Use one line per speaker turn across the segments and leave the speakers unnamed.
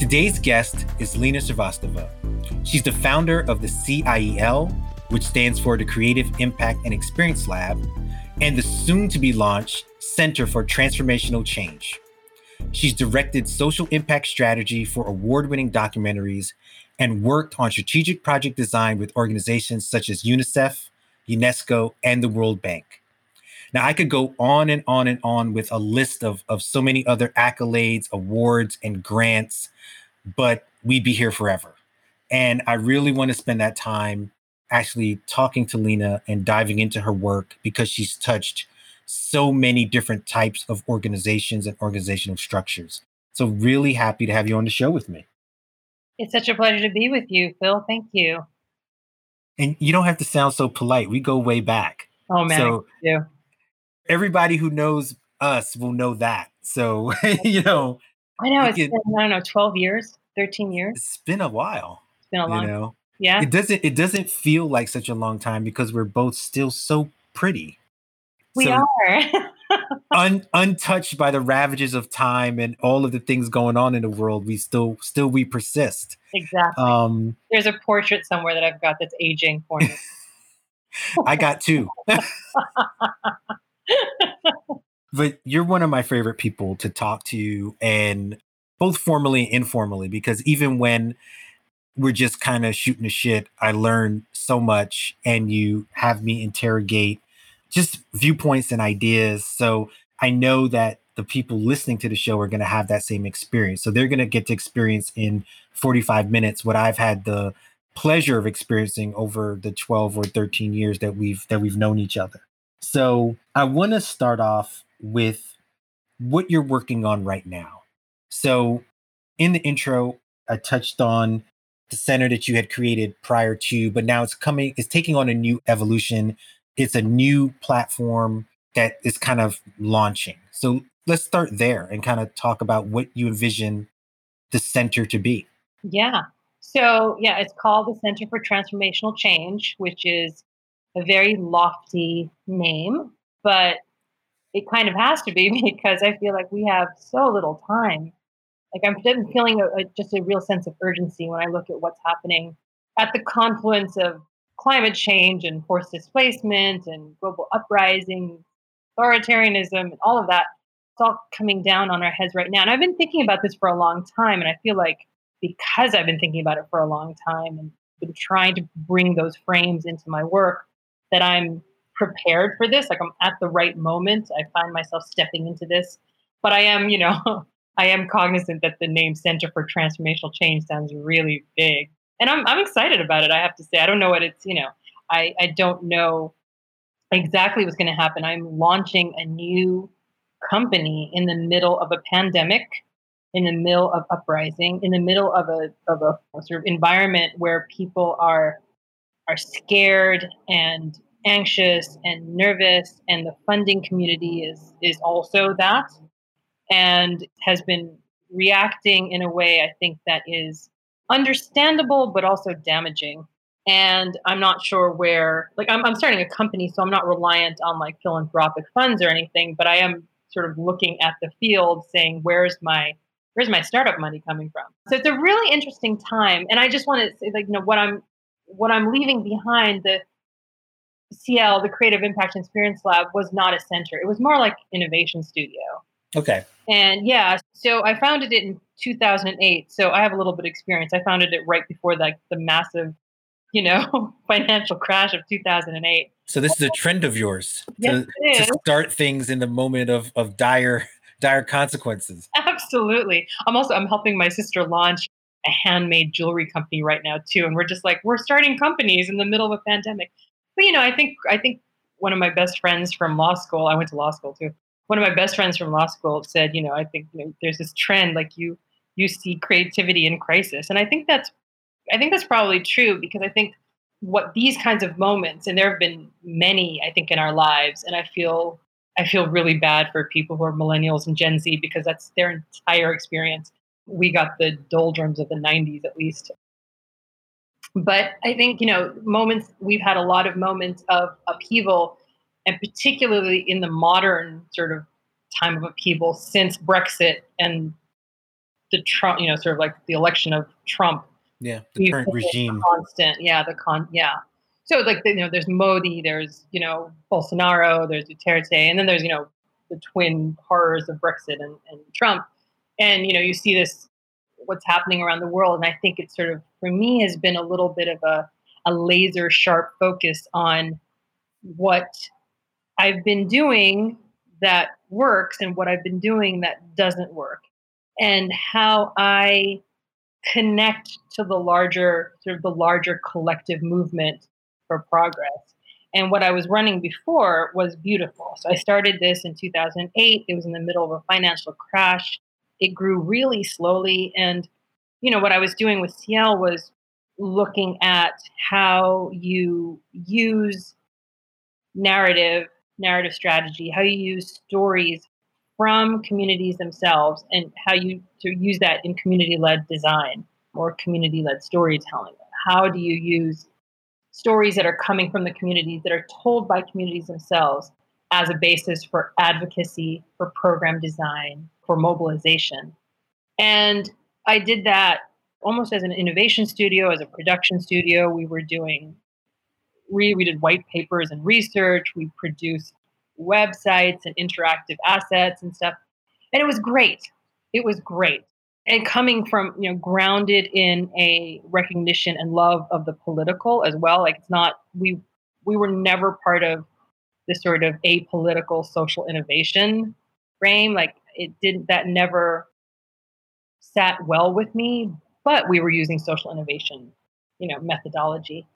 Today's guest is Lina Srivastava. She's the founder of the CIEL, which stands for the Creative Impact and Experience Lab, and the soon to be launched Center for Transformational Change. She's directed social impact strategy for award winning documentaries and worked on strategic project design with organizations such as UNICEF, UNESCO, and the World Bank. Now, I could go on and on and on with a list of, of so many other accolades, awards, and grants, but we'd be here forever. And I really want to spend that time actually talking to Lina and diving into her work because she's touched so many different types of organizations and organizational structures. So, really happy to have you on the show with me.
It's such a pleasure to be with you, Phil. Thank you.
And you don't have to sound so polite. We go way back.
Oh, man. So, yeah.
everybody who knows us will know that. So, you know,
I know it's been, I don't know, 12 years, 13 years.
It's been a while.
It's been a long
you know?
Yeah.
It doesn't it doesn't feel like such a long time because we're both still so pretty.
We so, are.
un, untouched by the ravages of time and all of the things going on in the world, we still still we persist.
Exactly. Um, There's a portrait somewhere that I've got that's aging for me.
I got two. but you're one of my favorite people to talk to and both formally and informally because even when we're just kind of shooting the shit i learn so much and you have me interrogate just viewpoints and ideas. So i know that the people listening to the show are going to have that same experience. So they're going to get to experience in 45 minutes what i've had the pleasure of experiencing over the 12 or 13 years that we've that we've known each other. So i want to start off with what you're working on right now. So, in the intro, I touched on the center that you had created prior to, but now it's coming, it's taking on a new evolution. It's a new platform that is kind of launching. So, let's start there and kind of talk about what you envision the center to be.
Yeah. So, yeah, it's called the Center for Transformational Change, which is a very lofty name, but it kind of has to be because I feel like we have so little time. Like I'm feeling a, a, just a real sense of urgency when I look at what's happening at the confluence of climate change and forced displacement and global uprising, authoritarianism, and all of that. It's all coming down on our heads right now. And I've been thinking about this for a long time. And I feel like because I've been thinking about it for a long time and been trying to bring those frames into my work, that I'm prepared for this. Like I'm at the right moment. I find myself stepping into this. But I am, you know, I am cognizant that the name Center for Transformational Change sounds really big. And I'm I'm excited about it, I have to say. I don't know what it's, you know, I, I don't know exactly what's gonna happen. I'm launching a new company in the middle of a pandemic, in the middle of uprising, in the middle of a of a sort of environment where people are are scared and anxious and nervous and the funding community is is also that and has been reacting in a way i think that is understandable but also damaging. And i'm not sure where like I'm, I'm starting a company so i'm not reliant on like philanthropic funds or anything but i am sort of looking at the field saying where's my where's my startup money coming from? So it's a really interesting time and i just want to say like you know what i'm what i'm leaving behind the CIEL, the Creative Impact Experience Lab, was not a center. It was more like innovation studio.
Okay.
And yeah, so I founded it in 2008. So I have a little bit of experience. I founded it right before like the massive, you know, financial crash of 2008.
So this is a trend of yours
yes,
to, to start things in the moment of of dire dire consequences.
Absolutely. I'm also I'm helping my sister launch a handmade jewelry company right now too and we're just like we're starting companies in the middle of a pandemic but you know, I think I think one of my best friends from law school, I went to law school too. One of my best friends from law school said, you know, I think you know, there's this trend like you you see creativity in crisis, and I think that's I think that's probably true because I think what these kinds of moments, and there have been many, I think, in our lives, and I feel I feel really bad for people who are millennials and Gen Z because that's their entire experience. We got the doldrums of the 90s at least. But I think, you know, moments, we've had a lot of moments of upheaval, and particularly in the modern sort of time of upheaval since Brexit and the Trump, you know, sort of like the election of Trump.
Yeah, the current regime.
Constant, yeah, the con, yeah. So like you know, there's Modi, there's you know Bolsonaro, there's Duterte, and then there's you know the twin horrors of Brexit and, and Trump, and you know you see this what's happening around the world, and I think it's sort of for me has been a little bit of a a laser sharp focus on what I've been doing that works and what I've been doing that doesn't work and how I connect to the larger sort of the larger collective movement for progress. And what I was running before was beautiful. So I started this in 2008. It was in the middle of a financial crash. It grew really slowly. And, you know, what I was doing with CIEL was looking at how you use narrative narrative strategy, how you use stories from communities themselves, and how you to use that in community led design or community led storytelling. How do you use stories that are coming from the communities that are told by communities themselves as a basis for advocacy, for program design, for mobilization? And I did that almost as an innovation studio, as a production studio. We were doing we, we did white papers and research. We produced websites and interactive assets and stuff. And it was great. It was great. And coming from, you know, grounded in a recognition and love of the political as well. Like it's not we we were never part of this sort of apolitical social innovation frame. Like it didn't that never sat well with me, but we were using social innovation, you know, methodology.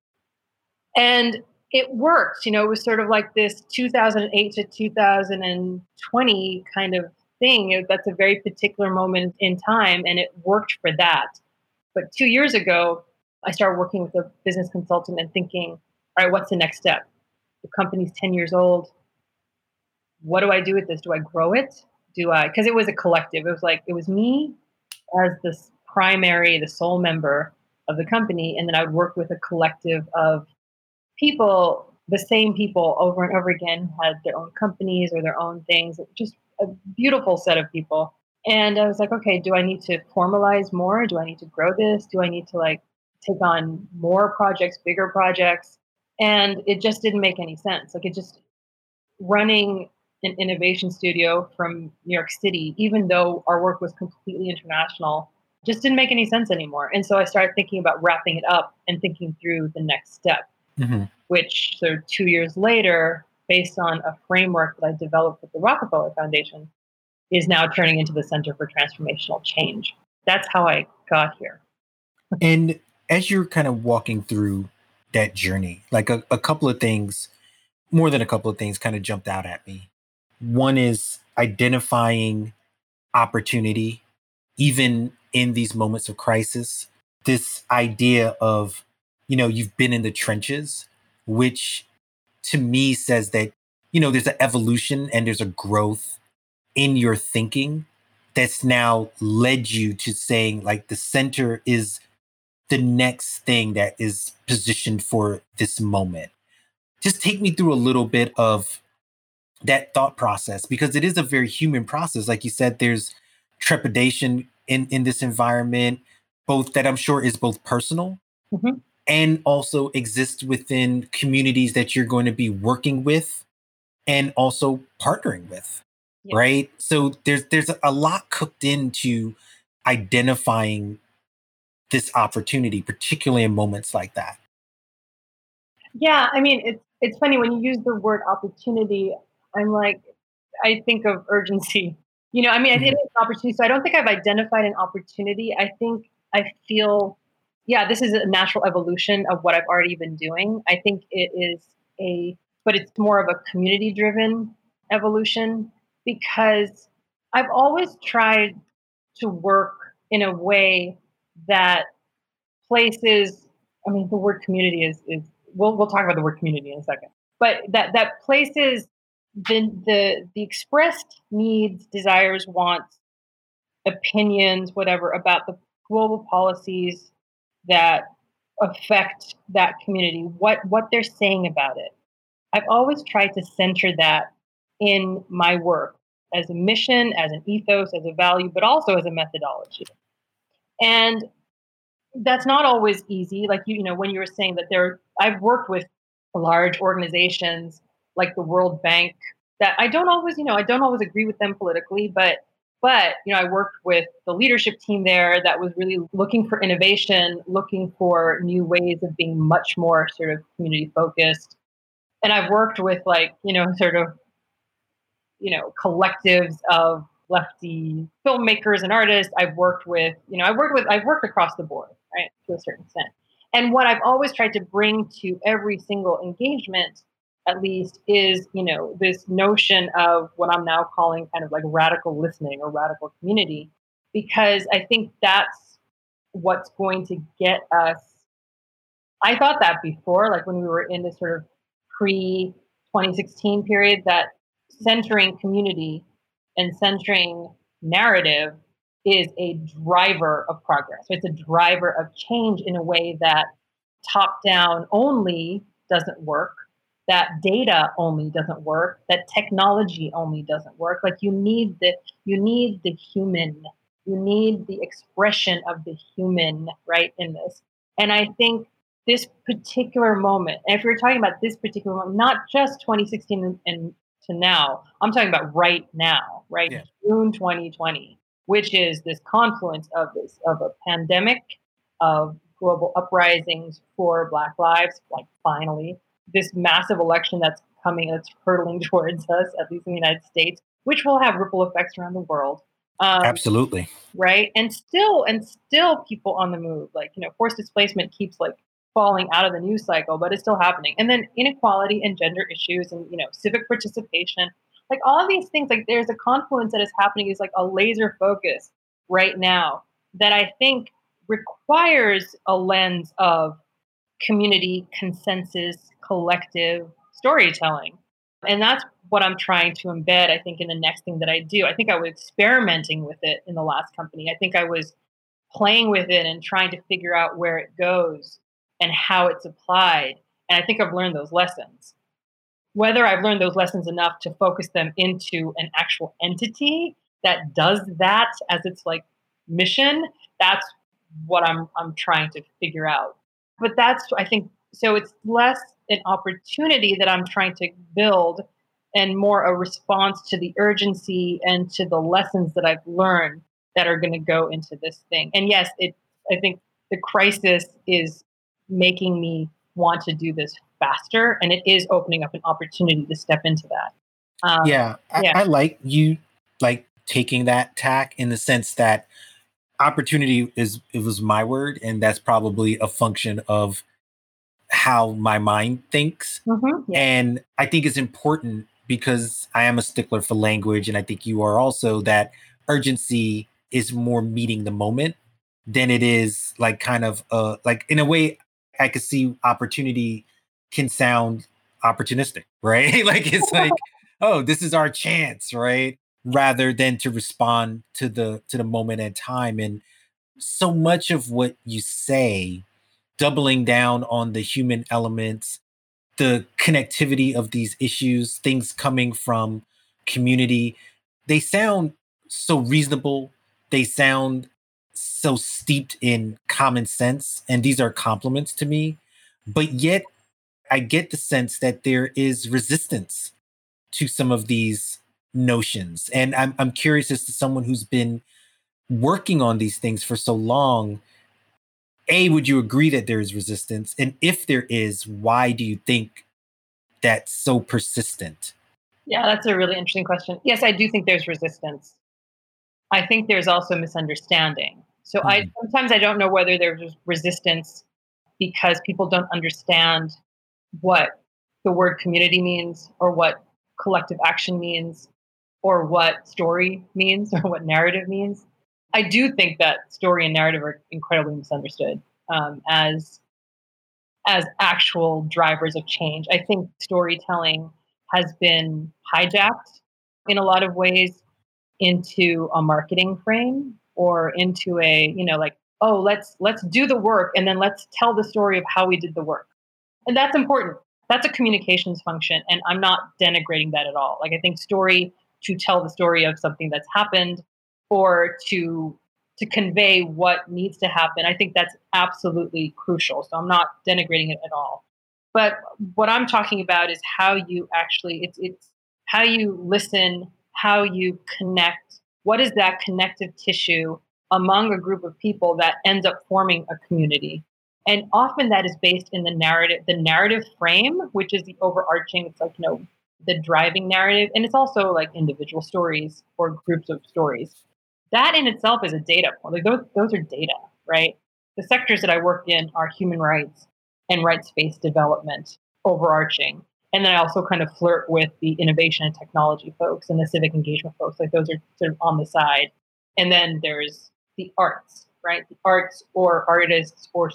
And it worked. You know, it was sort of like this 2008 to 2020 kind of thing. That's a very particular moment in time, and it worked for that. But two years ago, I started working with a business consultant and thinking, all right, what's the next step? The company's 10 years old. What do I do with this? Do I grow it? Do I? Because it was a collective. It was like, it was me as this primary, the sole member of the company. And then I would work with a collective of people, the same people over and over again, had their own companies or their own things. Just a beautiful set of people. And I was like, okay, do I need to formalize more? Do I need to grow this? Do I need to like take on more projects, bigger projects? And it just didn't make any sense. Like it just running an innovation studio from New York City, even though our work was completely international, just didn't make any sense anymore. And so I started thinking about wrapping it up and thinking through the next step mm-hmm. which so two years later, based on a framework that I developed with the Rockefeller Foundation, is now turning into the Center for Transformational Change. That's how I got here.
and as you're kind of walking through that journey, like a, a couple of things, more than a couple of things kind of jumped out at me. One is identifying opportunity, even in these moments of crisis. This idea of you know, you've been in the trenches, which to me says that, you know, there's an evolution and there's a growth in your thinking that's now led you to saying like the center is the next thing that is positioned for this moment. Just take me through a little bit of that thought process because it is a very human process. Like you said, there's trepidation in in this environment, both that I'm sure is both personal mm-hmm and also exists within communities that you're going to be working with and also partnering with yeah. right so there's there's a lot cooked into identifying this opportunity particularly in moments like that
yeah i mean it's it's funny when you use the word opportunity i'm like i think of urgency you know i mean mm-hmm. it is an opportunity so i don't think i've identified an opportunity i think i feel yeah, this is a natural evolution of what I've already been doing. I think it is a, but it's more of a community driven evolution because I've always tried to work in a way that places, I mean, the word community is, is we'll, we'll talk about the word community in a second, but that, that places the, the, the expressed needs, desires, wants, opinions, whatever, about the global policies that affect that community, what, what they're saying about it. I've always tried to center that in my work as a mission, as an ethos, as a value, but also as a methodology. And that's not always easy. Like you, you know, when you were saying that there, I've worked with large organizations like the World Bank that I don't always, you know, I don't always agree with them politically, but but you know, I worked with the leadership team there that was really looking for innovation, looking for new ways of being much more sort of community focused. And I've worked with like, you know, sort of, you know, collectives of lefty filmmakers and artists. I've worked with, you know, I've worked with, I've worked across the board, right, to a certain extent. And what I've always tried to bring to every single engagement, at least, is, you know, this notion of what I'm now calling kind of like radical listening or radical community, because I think that's what's going to get us. I thought that before, like when we were in this sort of pre 2016 period, that centering community and centering narrative is a driver of progress. It's a driver of change in a way that top down only doesn't work, that data only doesn't work, that technology only doesn't work. Like you need the you need the human, you need the expression of the human right in this. And I think this particular moment, if you're talking about this particular moment, not just 2016 and to now. I'm talking about right now, right? Yeah. June 2020, which is this confluence of this of a pandemic, of global uprisings for Black lives, like finally, this massive election that's coming, that's hurtling towards us, at least in the United States, which will have ripple effects around the world.
Um, Absolutely.
Right. And still, and still people on the move, like, you know, forced displacement keeps like falling out of the news cycle, but it's still happening. And then inequality and gender issues and you know civic participation, like all these things, like there's a confluence that is happening is like a laser focus right now that I think requires a lens of community consensus, collective storytelling. And that's what I'm trying to embed, I think, in the next thing that I do. I think I was experimenting with it in the last company. I think I was playing with it and trying to figure out where it goes and how it's applied. And I think I've learned those lessons. Whether I've learned those lessons enough to focus them into an actual entity that does that as its like mission, that's what I'm I'm trying to figure out. But that's I think so it's less an opportunity that I'm trying to build and more a response to the urgency and to the lessons that I've learned that are going to go into this thing. And yes, it I think the crisis is making me want to do this faster and it is opening up an opportunity to step into that
um, yeah, I, yeah. I like you like taking that tack in the sense that opportunity is it was my word and that's probably a function of how my mind thinks mm-hmm, yeah. and i think it's important because i am a stickler for language and i think you are also that urgency is more meeting the moment than it is like kind of uh like in a way I could see opportunity can sound opportunistic, right? like it's like, oh, this is our chance, right? Rather than to respond to the to the moment and time. And so much of what you say, doubling down on the human elements, the connectivity of these issues, things coming from community, they sound so reasonable. They sound so steeped in common sense and these are compliments to me but yet i get the sense that there is resistance to some of these notions. And i'm, I'm curious as to someone who's been working on these things for so long a would you agree that there is resistance? And if there is why do you think that's so persistent?
Yeah that's a really interesting question. Yes i do think there's resistance. I think there's also misunderstanding. So mm-hmm. I sometimes I don't know whether there's resistance because people don't understand what the word community means or what collective action means or what story means or what narrative means. I do think that story and narrative are incredibly misunderstood. um, as as actual drivers of change. I think storytelling has been hijacked in a lot of ways into a marketing frame or into a you know like oh let's let's do the work and then let's tell the story of how we did the work and that's important that's a communications function and i'm not denigrating that at all like i think story to tell the story of something that's happened or to to convey what needs to happen. I think that's absolutely crucial so i'm not denigrating it at all. But what i'm talking about is how you actually it's it's how you listen how you connect. What is that connective tissue among a group of people that ends up forming a community? And often that is based in the narrative the narrative frame which is the overarching it's like you know the driving narrative and it's also like individual stories or groups of stories. That in itself is a data point. Like those, those are data right? The sectors that i work in are human rights and rights-based development overarching. And then i also kind of flirt with the innovation and technology folks and the civic engagement folks. Like those are sort of on the side. And then there's the arts right? The arts or artists or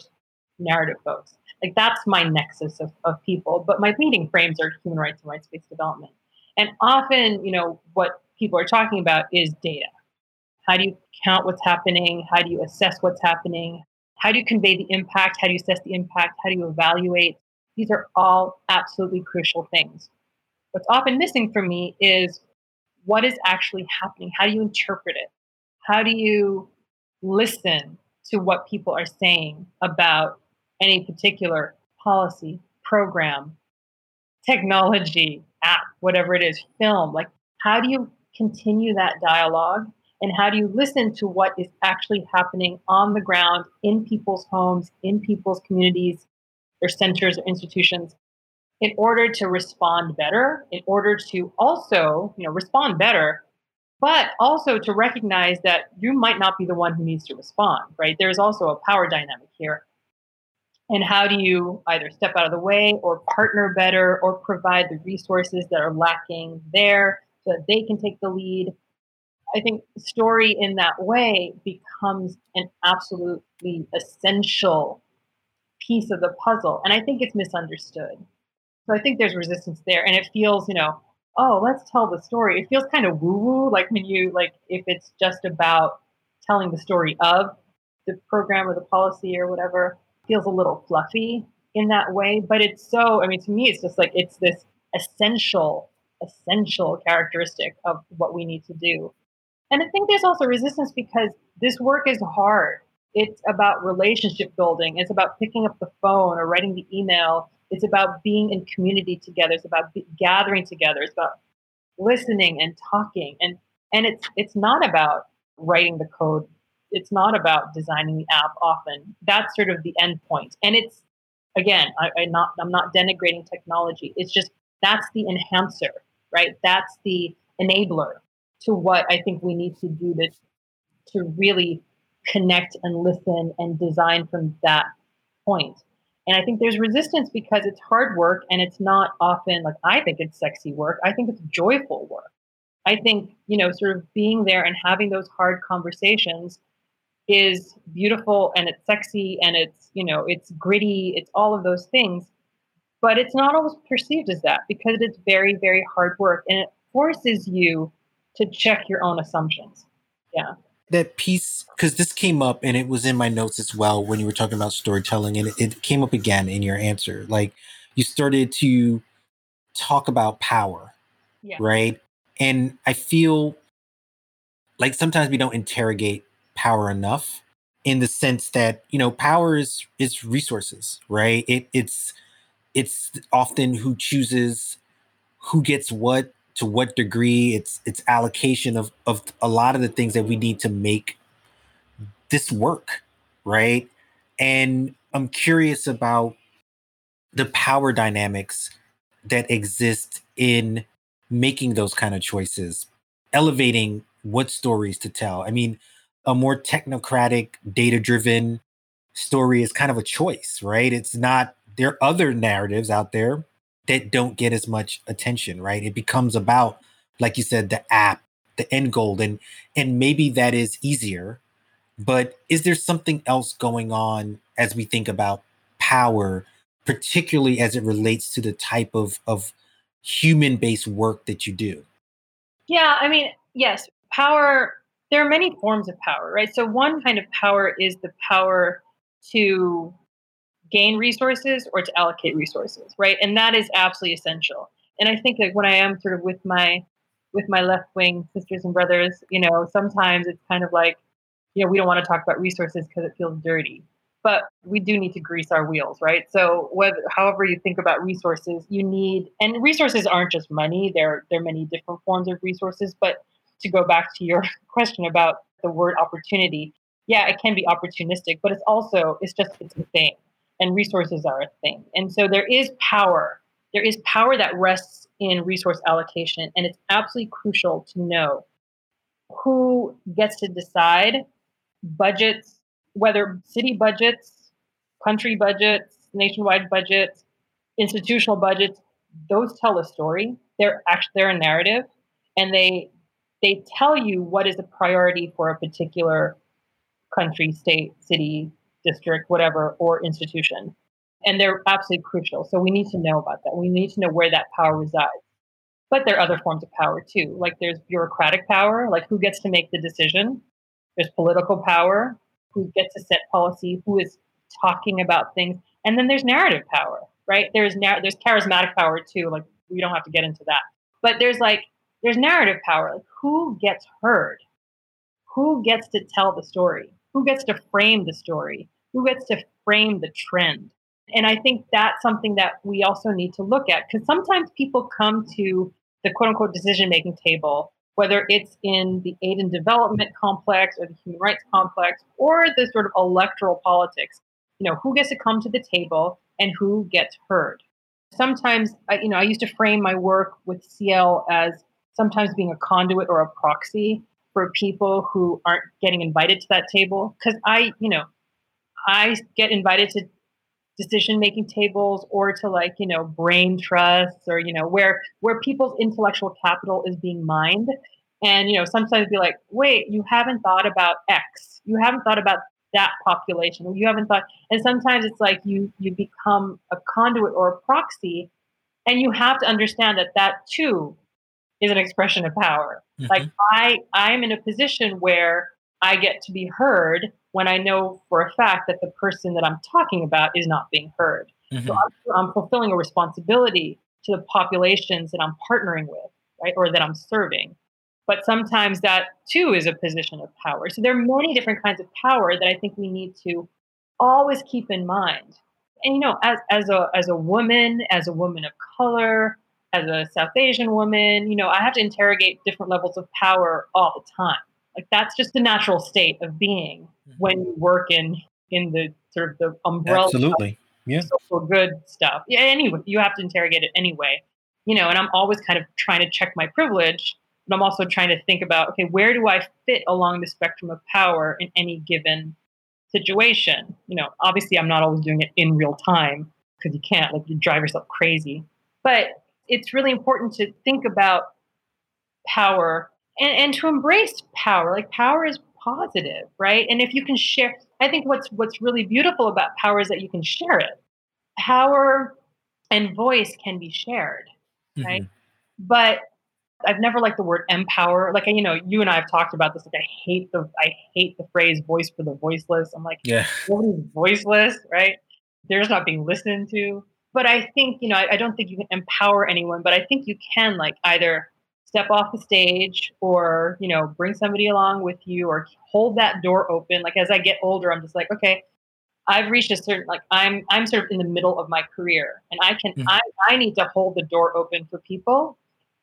narrative folks like that's my nexus of, of people. But my leading frames are human rights and rights-based development. And often, you know, what people are talking about is data. How do you count what's happening? How do you assess what's happening? How do you convey the impact? How do you assess the impact? How do you evaluate? These are all absolutely crucial things. What's often missing for me is what is actually happening? How do you interpret it? How do you listen to what people are saying about any particular policy, program, technology, app, whatever it is, film. Like, how do you continue that dialogue? And how do you listen to what is actually happening on the ground in people's homes, in people's communities, or centers or institutions in order to respond better, in order to also, you know, respond better, but also to recognize that you might not be the one who needs to respond, right? There's also a power dynamic here and how do you either step out of the way or partner better or provide the resources that are lacking there so that they can take the lead? I think story in that way becomes an absolutely essential piece of the puzzle and i think it's misunderstood. So i think there's resistance there and it feels you know oh let's tell the story. It feels kind of woo woo like when you like if it's just about telling the story of the program or the policy or whatever feels a little fluffy in that way, but it's so, I mean, to me, it's just like it's this essential, essential characteristic of what we need to do. And I think there's also resistance because this work is hard. It's about relationship building, it's about picking up the phone or writing the email. It's about being in community together. It's about be- gathering together. It's about listening and talking. And and it's it's not about writing the code it's not about designing the app often. That's sort of the end point. And it's again, I, I not I'm not denigrating technology. It's just that's the enhancer, right? That's the enabler to what I think we need to do to to really connect and listen and design from that point. And I think there's resistance because it's hard work and it's not often like I think it's sexy work. I think it's joyful work. I think, you know, sort of being there and having those hard conversations is beautiful and it's sexy and it's you know it's gritty it's all of those things but it's not always perceived as that because it's very very hard work and it forces you to check your own assumptions. Yeah.
That piece because this came up and it was in my notes as well when you were talking about storytelling and it, it came up again in your answer. Like you started to talk about power yeah. right? And i feel like sometimes we don't interrogate power enough in the sense that you know power is is resources right? It it's it's often who chooses who gets what to what degree. It's it's allocation of of a lot of the things that we need to make this work right? And i'm curious about the power dynamics that exist in making those kind of choices elevating what stories to tell. I mean a more technocratic, data driven story is kind of a choice, right? It's not, there are other narratives out there that don't get as much attention, right? It becomes about, like you said, the app, the end goal. And, and maybe that is easier But is there something else going on as we think about power, particularly as it relates to the type of, of human based work that you do?
Yeah, I mean, yes, power, there are many forms of power, right? So, one kind of power is the power to gain resources or to allocate resources, right? And that is absolutely essential. And I think that when I am sort of with my with my left wing sisters and brothers, you know, sometimes it's kind of like, you know, we don't want to talk about resources because it feels dirty. But we do need to grease our wheels, right? So whether however you think about resources, you need and resources aren't just money. There there are many different forms of resources. But to go back to your question about the word opportunity, yeah, it can be opportunistic, but it's also it's just it's a thing. And resources are a thing. And so there is power. There is power that rests in resource allocation. And it's absolutely crucial to know who gets to decide budgets, whether city budgets, country budgets, nationwide budgets, institutional budgets, those tell a story. They're actually they're a narrative and they they tell you what is a priority for a particular country, state, city, district, whatever, or institution. And they're absolutely crucial. So we need to know about that. We need to know where that power resides. But there are other forms of power too. Like there's bureaucratic power, like who gets to make the decision. There's political power, who gets to set policy, who is talking about things. And then there's narrative power, right? There's there's charismatic power too. Like we don't have to get into that. But there's like there's narrative power. Like who gets heard? Who gets to tell the story? Who gets to frame the story? Who gets to frame the trend? And I think that's something that we also need to look at because sometimes people come to the quote unquote decision making table, whether it's in the aid and development complex or the human rights complex or the sort of electoral politics. You know, who gets to come to the table and who gets heard. Sometimes, you know, I used to frame my work with CIEL as sometimes being a conduit or a proxy for people who aren't getting invited to that table. Because I, you know, I get invited to decision making tables or to like you know brain trusts or you know where where people's intellectual capital is being mined. And you know sometimes be like wait you haven't thought about x. You haven't thought about that population. You haven't thought and sometimes it's like you you become a conduit or a proxy and you have to understand that that too is an expression of power mm-hmm. like i i'm in a position where i get to be heard when I know for a fact that the person that I'm talking about is not being heard. Mm-hmm. So I'm, I'm, fulfilling a responsibility to the populations that I'm partnering with, right, or that I'm serving. But sometimes that too is a position of power. So there are many different kinds of power that I think we need to always keep in mind. And you know, as as a as a woman, as a woman of color, as a South Asian woman, you know, I have to interrogate different levels of power all the time. Like that's just the natural state of being mm-hmm. when you work in in the sort of the umbrella.
Absolutely. Yeah.
Social good stuff. Yeah. Anyway, you have to interrogate it anyway. You know, and I'm always kind of trying to check my privilege, but I'm also trying to think about okay, where do I fit along the spectrum of power in any given situation? You know, obviously I'm not always doing it in real time because you can't, like you drive yourself crazy. But it's really important to think about power and, and to embrace power. Like power is positive, right? And if you can share, I think what's what's really beautiful about power is that you can share it. Power and voice can be shared, right? Mm-hmm. But I've never liked the word empower. Like you know, you and I have talked about this. Like I hate the I hate the phrase "voice for the voiceless." I'm like,
yeah,
nobody's voiceless, right? They're just not being listened to. But I think you know, I, I don't think you can empower anyone. But I think you can like either step off the stage or you know bring somebody along with you or hold that door open like as i get older i'm just like okay i've reached a certain like i'm i'm sort of in the middle of my career and i can mm-hmm. I, I need to hold the door open for people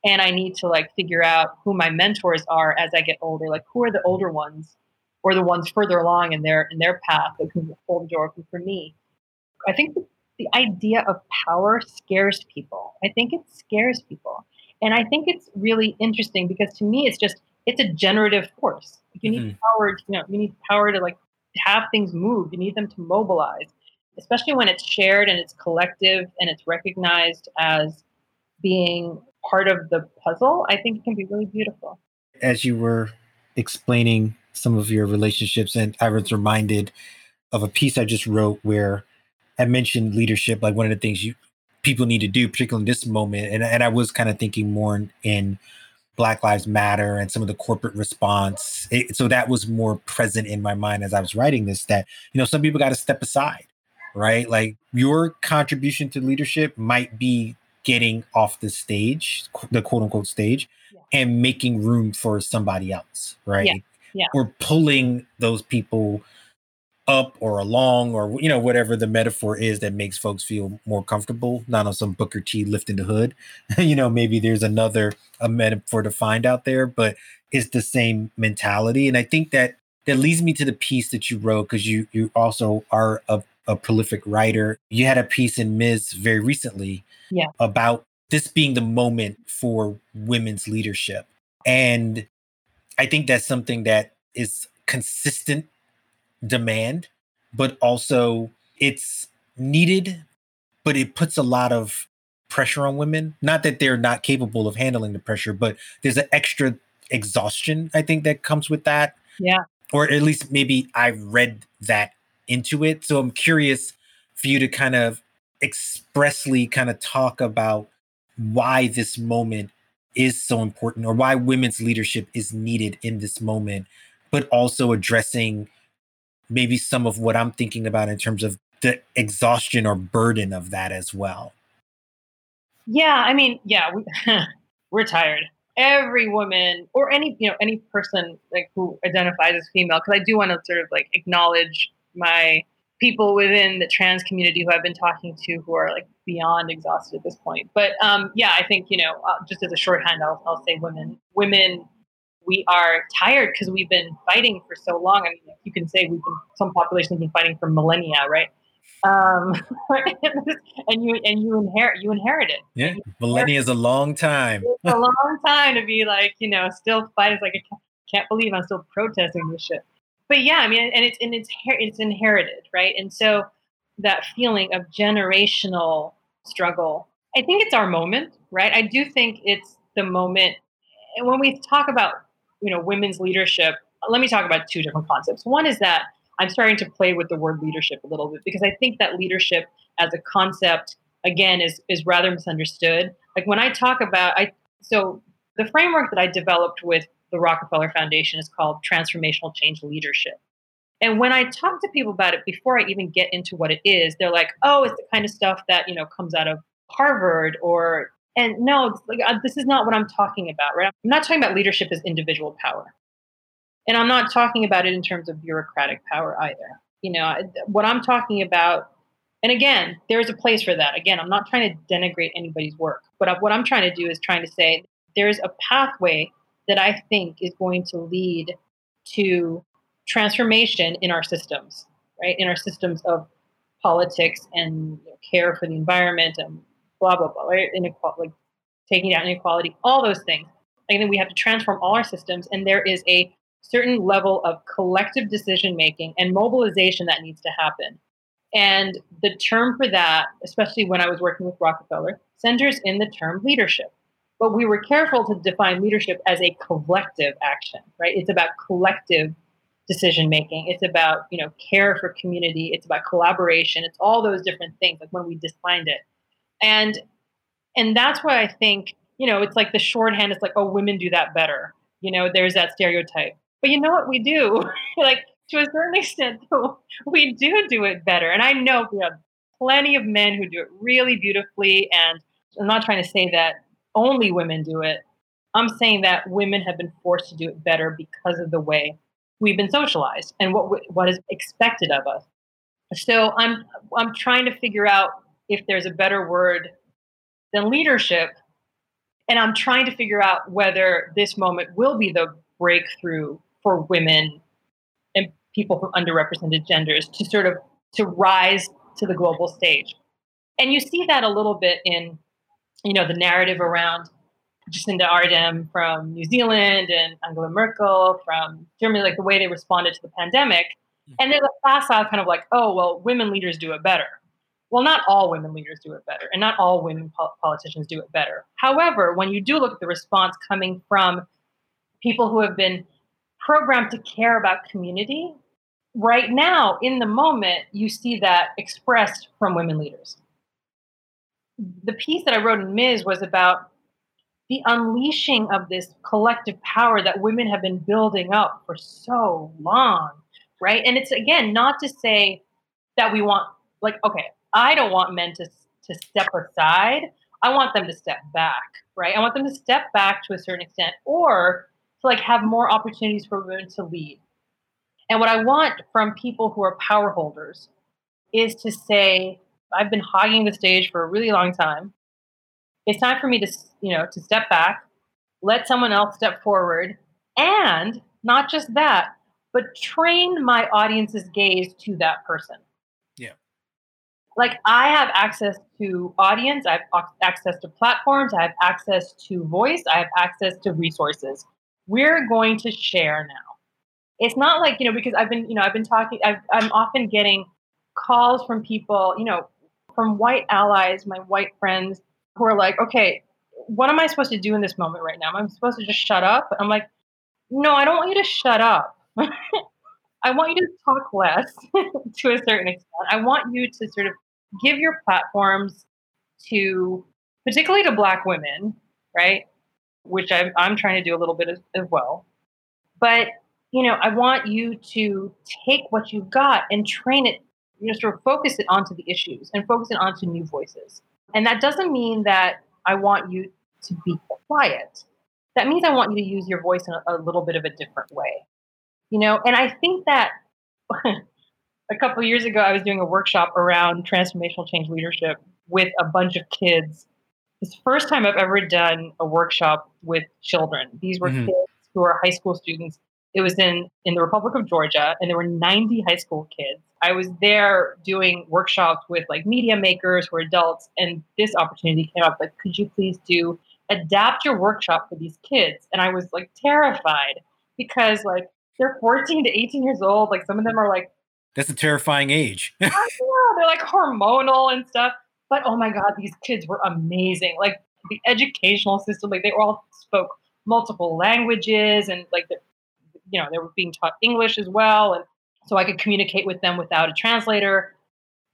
and i need to like figure out who my mentors are as i get older like who are the older ones or the ones further along in their in their path that can hold the door open for me i think the, the idea of power scares people i think it scares people and I think it's really interesting because to me, it's just it's a generative force. You need mm-hmm. power. To, you know, you need power to like have things move. You need them to mobilize, especially when it's shared and it's collective and it's recognized as being part of the puzzle. I think it can be really beautiful.
As you were explaining some of your relationships, and I was reminded of a piece I just wrote where I mentioned leadership, like one of the things you people need to do, particularly in this moment. And, and I was kind of thinking more in, in Black Lives Matter and some of the corporate response. It, so that was more present in my mind as I was writing this. That you know, some people got to step aside, right? Like your contribution to leadership might be getting off the stage, the quote unquote stage, yeah. and making room for somebody else, right?
Yeah. yeah.
Or pulling those people up or along or you know whatever the metaphor is that makes folks feel more comfortable not on some booker t lifting the hood you know maybe there's another a metaphor to find out there but it's the same mentality and i think that that leads me to the piece that you wrote because you you also are a, a prolific writer you had a piece in ms very recently
yeah.
about this being the moment for women's leadership and i think that's something that is consistent demand, but also it's needed, but it puts a lot of pressure on women. Not that they're not capable of handling the pressure, but there's an extra exhaustion, I think, that comes with that.
Yeah.
Or at least maybe I read that into it. So I'm curious for you to kind of expressly kind of talk about why this moment is so important or why women's leadership is needed in this moment, but also addressing maybe some of what I'm thinking about in terms of the exhaustion or burden of that as well.
Yeah, I mean, yeah, we, we're tired. Every woman or any you know any person like who identifies as female, because I do want to sort of like acknowledge my people within the trans community who I've been talking to who are like beyond exhausted at this point. But um, yeah, I think you know uh, just as a shorthand, I'll, I'll say women women we are tired because we've been fighting for so long. I mean, you can say we've been some populations have been fighting for millennia, right? Um, and you and you inherit you inherit it.
Yeah, millennia is a long time.
It's a long time to be like you know still fighting. Like I can't believe I'm still protesting this shit. But yeah, I mean, and it's and it's it's inherited, right? And so that feeling of generational struggle. I think it's our moment, right? I do think it's the moment. And when we talk about you know women's leadership let me talk about two different concepts. One is that i'm starting to play with the word leadership a little bit because i think that leadership as a concept again is is rather misunderstood. Like when i talk about i so the framework that i developed with the rockefeller foundation is called transformational change leadership. And when i talk to people about it before i even get into what it is they're like oh it's the kind of stuff that you know comes out of harvard or and no, like, uh, this is not what I'm talking about, right? I'm not talking about leadership as individual power. And I'm not talking about it in terms of bureaucratic power either. You know, what I'm talking about, and again, there's a place for that. Again, I'm not trying to denigrate anybody's work, but what I'm trying to do is trying to say there's a pathway that I think is going to lead to transformation in our systems, right? In our systems of politics and you know, care for the environment and blah blah blah, right? Inequality, like taking down inequality, all those things. And then we have to transform all our systems, and there is a certain level of collective decision making and mobilization that needs to happen. And the term for that, especially when I was working with Rockefeller, centers in the term leadership. But we were careful to define leadership as a collective action, right? It's about collective decision making. It's about, you know, care for community. It's about collaboration. It's all those different things, like when we defined it and and that's why i think you know it's like the shorthand it's like oh women do that better. You know there's that stereotype. But you know what we do? Like to a certain extent we do do it better. And i know we have plenty of men who do it really beautifully. And i'm not trying to say that only women do it. I'm saying that women have been forced to do it better because of the way we've been socialized and what what is expected of us. So i'm i'm trying to figure out if there's a better word than leadership. And I'm trying to figure out whether this moment will be the breakthrough for women and people from underrepresented genders to sort of to rise to the global stage. And you see that a little bit in, you know, the narrative around Jacinda Ardern from New Zealand and Angela Merkel from Germany, like the way they responded to the pandemic. Mm-hmm. And there's a facile kind of like, oh, well, women leaders do it better well, not all women leaders do it better, and not all women po- politicians do it better. However, when you do look at the response coming from people who have been programmed to care about community. Right now, in the moment, you see that expressed from women leaders. The piece that I wrote in Ms. was about the unleashing of this collective power that women have been building up for so long, right? And it's again not to say that we want, like, okay, I don't want men to, to step aside. I want them to step back, right? I want them to step back to a certain extent or to like have more opportunities for women to lead. And what I want from people who are power holders is to say, I've been hogging the stage for a really long time. It's time for me to, you know, to step back, let someone else step forward, and not just that, but train my audience's gaze to that person. Like I have access to audience, I have access to platforms, I have access to voice, I have access to resources. We're going to share now. It's not like, you know, because I've been, you know, I've been talking, i I'm often getting calls from people, you know, from white allies, my white friends who are like, okay, what am I supposed to do in this moment right now? I'm supposed to just shut up? I'm like, no, I don't want you to shut up. I want you to talk less to a certain extent. I want you to sort of give your platforms to, particularly to Black women, right? Which I'm, I'm trying to do a little bit as, as well. But, you know, I want you to take what you've got and train it, you know, sort of focus it onto the issues and focus it onto new voices. And that doesn't mean that I want you to be quiet. That means I want you to use your voice in a, a little bit of a different way. You know, and I think that a couple years ago I was doing a workshop around transformational change leadership with a bunch of kids. It's the first time I've ever done a workshop with children. These were mm-hmm. kids who are high school students. It was in in the Republic of Georgia, and there were 90 high school kids I was there doing workshops with like media makers who are adults, and this opportunity came up. Like, could you please do adapt your workshop for these kids? And I was like terrified because like they're 14 to 18 years old. Like some of them are like
that's a terrifying age.
yeah, they're like hormonal and stuff. But oh my god, these kids were amazing. Like the educational system, like they all spoke multiple languages and like you know they were being taught English as well and so I could communicate with them without a translator.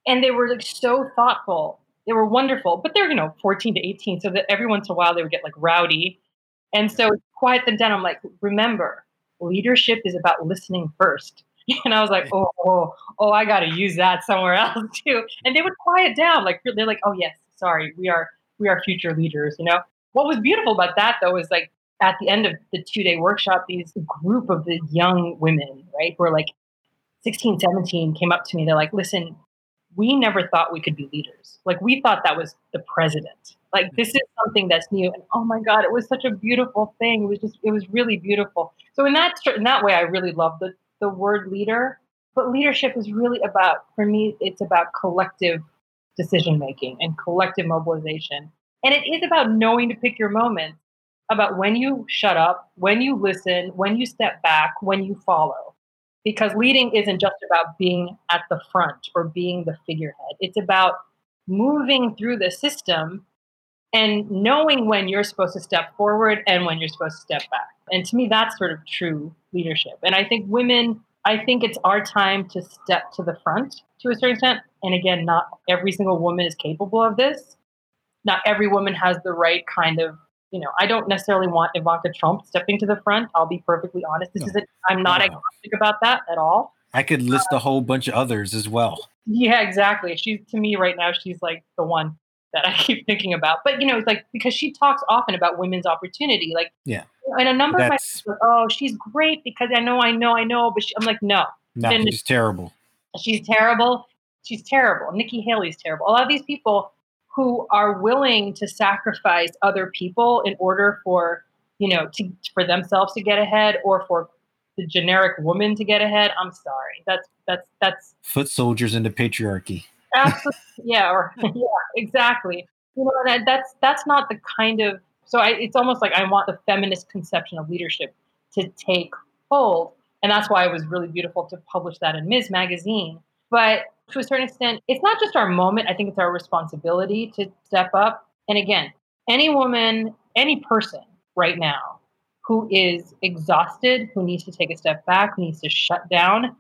And they were like so thoughtful. They were wonderful, but they're, you know, 14 to 18. So that every once in a while they would get like rowdy. And so quiet them down. I'm like, remember, leadership is about listening first. And I was like, oh, oh, oh, I got to use that somewhere else too. And they would quiet down. Like they're like, oh yes, sorry, we are we are future leaders. You know what was beautiful about that though is like at the end of the two day workshop, these group of the young women, right, who are like 16, 17 came up to me. They're like, listen, we never thought we could be leaders. Like, we thought that was the president. Like, mm. this is something that's new. And oh my God, it was such a beautiful thing. It was just, it was really beautiful. So, in that, in that way, I really love the, the word leader. But leadership is really about, for me, it's about collective decision making and collective mobilization. And it is about knowing to pick your moments, about when you shut up, when you listen, when you step back, when you follow because leading isn't just about being at the front or being the figurehead. It's about moving through the system and knowing when you're supposed to step forward and when you're supposed to step back. And to me, that's sort of true leadership. And I think women, I think it's our time to step to the front to a certain extent. And again, not every single woman is capable of this. Not every woman has the right kind of you know, I don't necessarily want Ivanka Trump stepping to the front. I'll be perfectly honest. This no. isn't, I'm not no. agnostic about that at all.
I could list uh, a whole bunch of others as well.
Yeah, exactly. She's to me right now, she's like the one that I keep thinking about. But you know, it's like because she talks often about women's opportunity. Like,
yeah.
And a number That's, of my oh, she's great because I know, I know, I know. But she, I'm like, no.
No, she's terrible.
She's terrible. She's terrible. Nikki Haley's terrible. A lot of these people who are willing to sacrifice other people in order for you know to for themselves to get ahead or for the generic woman to get ahead i'm sorry that's that's that's
foot soldiers into patriarchy
absolutely yeah or yeah exactly you know that, that's that's not the kind of so I, it's almost like i want the feminist conception of leadership to take hold and that's why it was really beautiful to publish that in ms magazine but to a certain extent, it's not just our moment. I think it's our responsibility to step up. And again, any woman, any person right now who is exhausted, who needs to take a step back, who needs to shut down,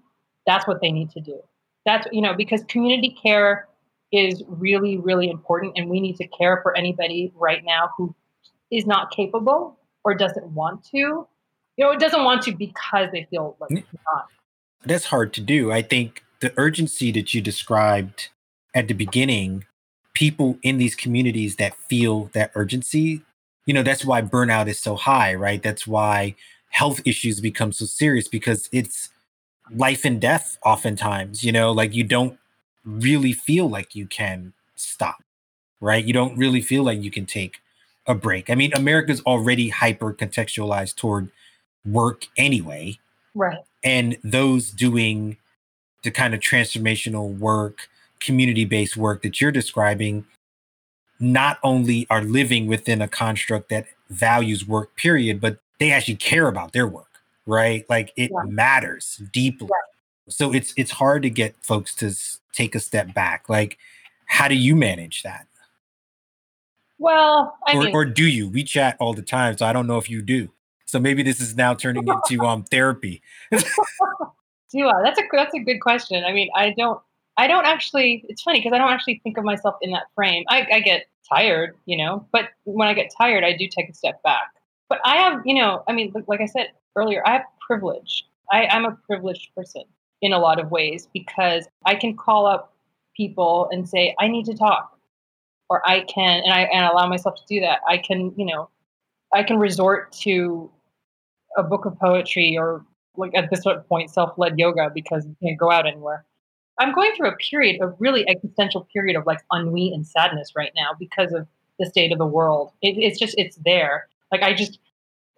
that's what they need to do. That's, you know, because community care is really, really important. And we need to care for anybody right now who is not capable or doesn't want to. You know, it doesn't want to because they feel like not.
That's hard to do. I think the urgency that you described at the beginning, people in these communities that feel that urgency, you know, that's why burnout is so high, right? That's why health issues become so serious because it's life and death oftentimes, you know, like you don't really feel like you can stop, right? You don't really feel like you can take a break. I mean, America's already hyper contextualized toward work anyway.
Right.
And those doing the kind of transformational work, community based work that you're describing, not only are living within a construct that values work, period, but they actually care about their work, right? Like it yeah. matters deeply. Right. So it's it's hard to get folks to take a step back. Like, how do you manage that?
Well,
I or, mean, or do you? We chat all the time, so I don't know if you do. So maybe this is now turning into um therapy.
do I? That's a that's a good question. I mean, I don't I don't actually. It's funny because I don't actually think of myself in that frame. I, I get tired, you know, but when I get tired, I do take a step back. But I have, you know, I mean, like I said earlier, I have privilege. I, I'm a privileged person in a lot of ways because I can call up people and say, I need to talk. Or I can, and I and allow myself to do that. I can, you know, I can resort to a book of poetry or like at this point self-led yoga because you can't go out anywhere. I'm going through a period, a really existential period of like ennui and sadness right now because of the state of the world. It, it's just it's there. Like I just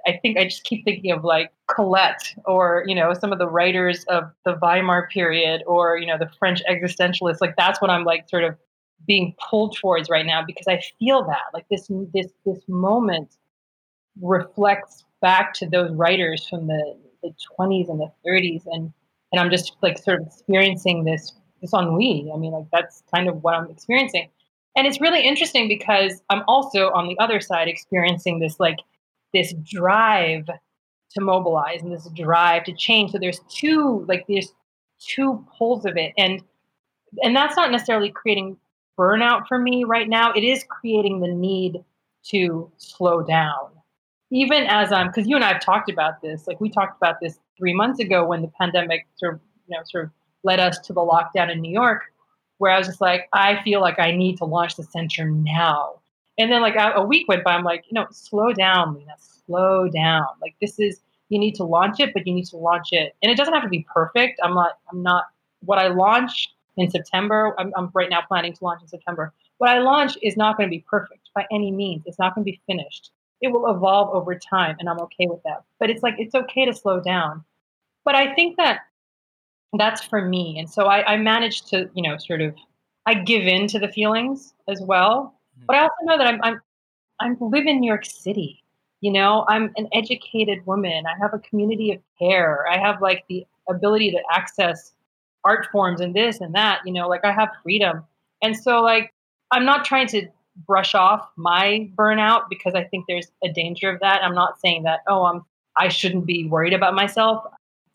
I think I just keep thinking of like Colette or, you know, some of the writers of the Weimar period or, you know, the French existentialists. Like that's what I'm like sort of being pulled towards right now because I feel that like this this this moment reflects back to those writers from the, the 20s and the 30s and and I'm just like sort of experiencing this this ennui. I mean, like that's kind of what I'm experiencing. And it's really interesting because I'm also on the other side experiencing this like this drive to mobilize and this drive to change. So there's two like there's two poles of it, and and that's not necessarily creating burnout for me right now. It is creating the need to slow down, even as I'm because you and I have talked about this. Like we talked about this three months ago when the pandemic sort of you know sort of led us to the lockdown in New York, where I was just like, I feel like I need to launch the center now. And then like a, week went by, I'm like, you know, slow down, Lina, slow down. Like this is you need to launch it, but you need to launch it, and it doesn't have to be perfect. I'm not. I'm not. What I launch in September, I'm, I'm right now planning to launch in September. What I launch is not going to be perfect by any means. It's not going to be finished. It will evolve over time, and I'm okay with that. But it's like it's okay to slow down. But I think that that's for me, and so I, I managed to, you know, sort of, I give in to the feelings as well but I also know that I'm I'm I'm live in New York City. You know, I'm an educated woman. I have a community of care. I have like the ability to access art forms and this and that. You know, like I have freedom. And so like I'm not trying to brush off my burnout because I think there's a danger of that. I'm not saying that, oh, I'm I shouldn't be worried about myself.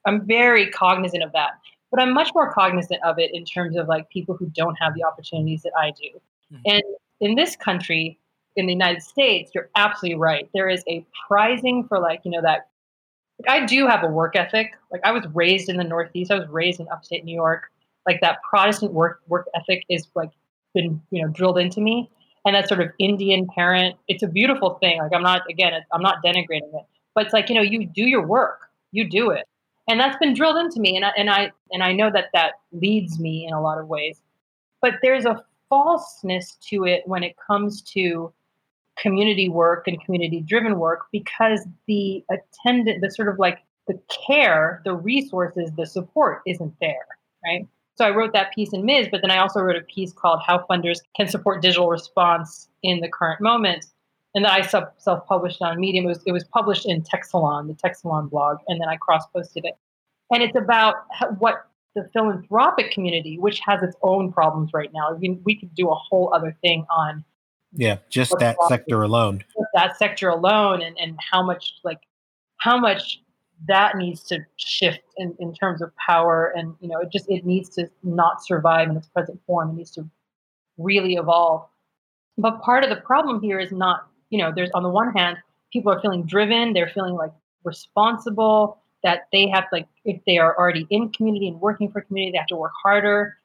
I'm very cognizant of that. But I'm much more cognizant of it in terms of like people who don't have the opportunities that I do. Mm-hmm. And in this country, in the United States, you're absolutely right. There is a prizing for like, you know, that like I do have a work ethic. Like I was raised in the Northeast. I was raised in upstate New York. Like that Protestant work work ethic is like been, you know, drilled into me. And that sort of Indian parent, it's a beautiful thing. Like I'm not again, I'm not denigrating it, but it's like, you know, you do your work. You do it. And that's been drilled into me and I, and I and I know that that leads me in a lot of ways. But there's a falseness to it when it comes to community work and community driven work because the attendant, the sort of like the care, the resources, the support isn't there, right? So I wrote that piece in Ms, but then I also wrote a piece called How Funders Can Support Digital Response in the Current Moment. And that I self published on Medium. It was, it was published in Tech Salon, the Tech Salon blog, and then I cross posted it. And it's about what the philanthropic community, which has its own problems right now. I mean, we could do a whole other thing on
yeah, just that sector alone.
That sector alone, and and how much like how much that needs to shift in, in terms of power and you know it just it needs to not survive in its present form it needs to really evolve but part of the problem here is not you know there's on the one hand people are feeling driven they're feeling like responsible that they have like if they are already in community and working for community they have to work harder.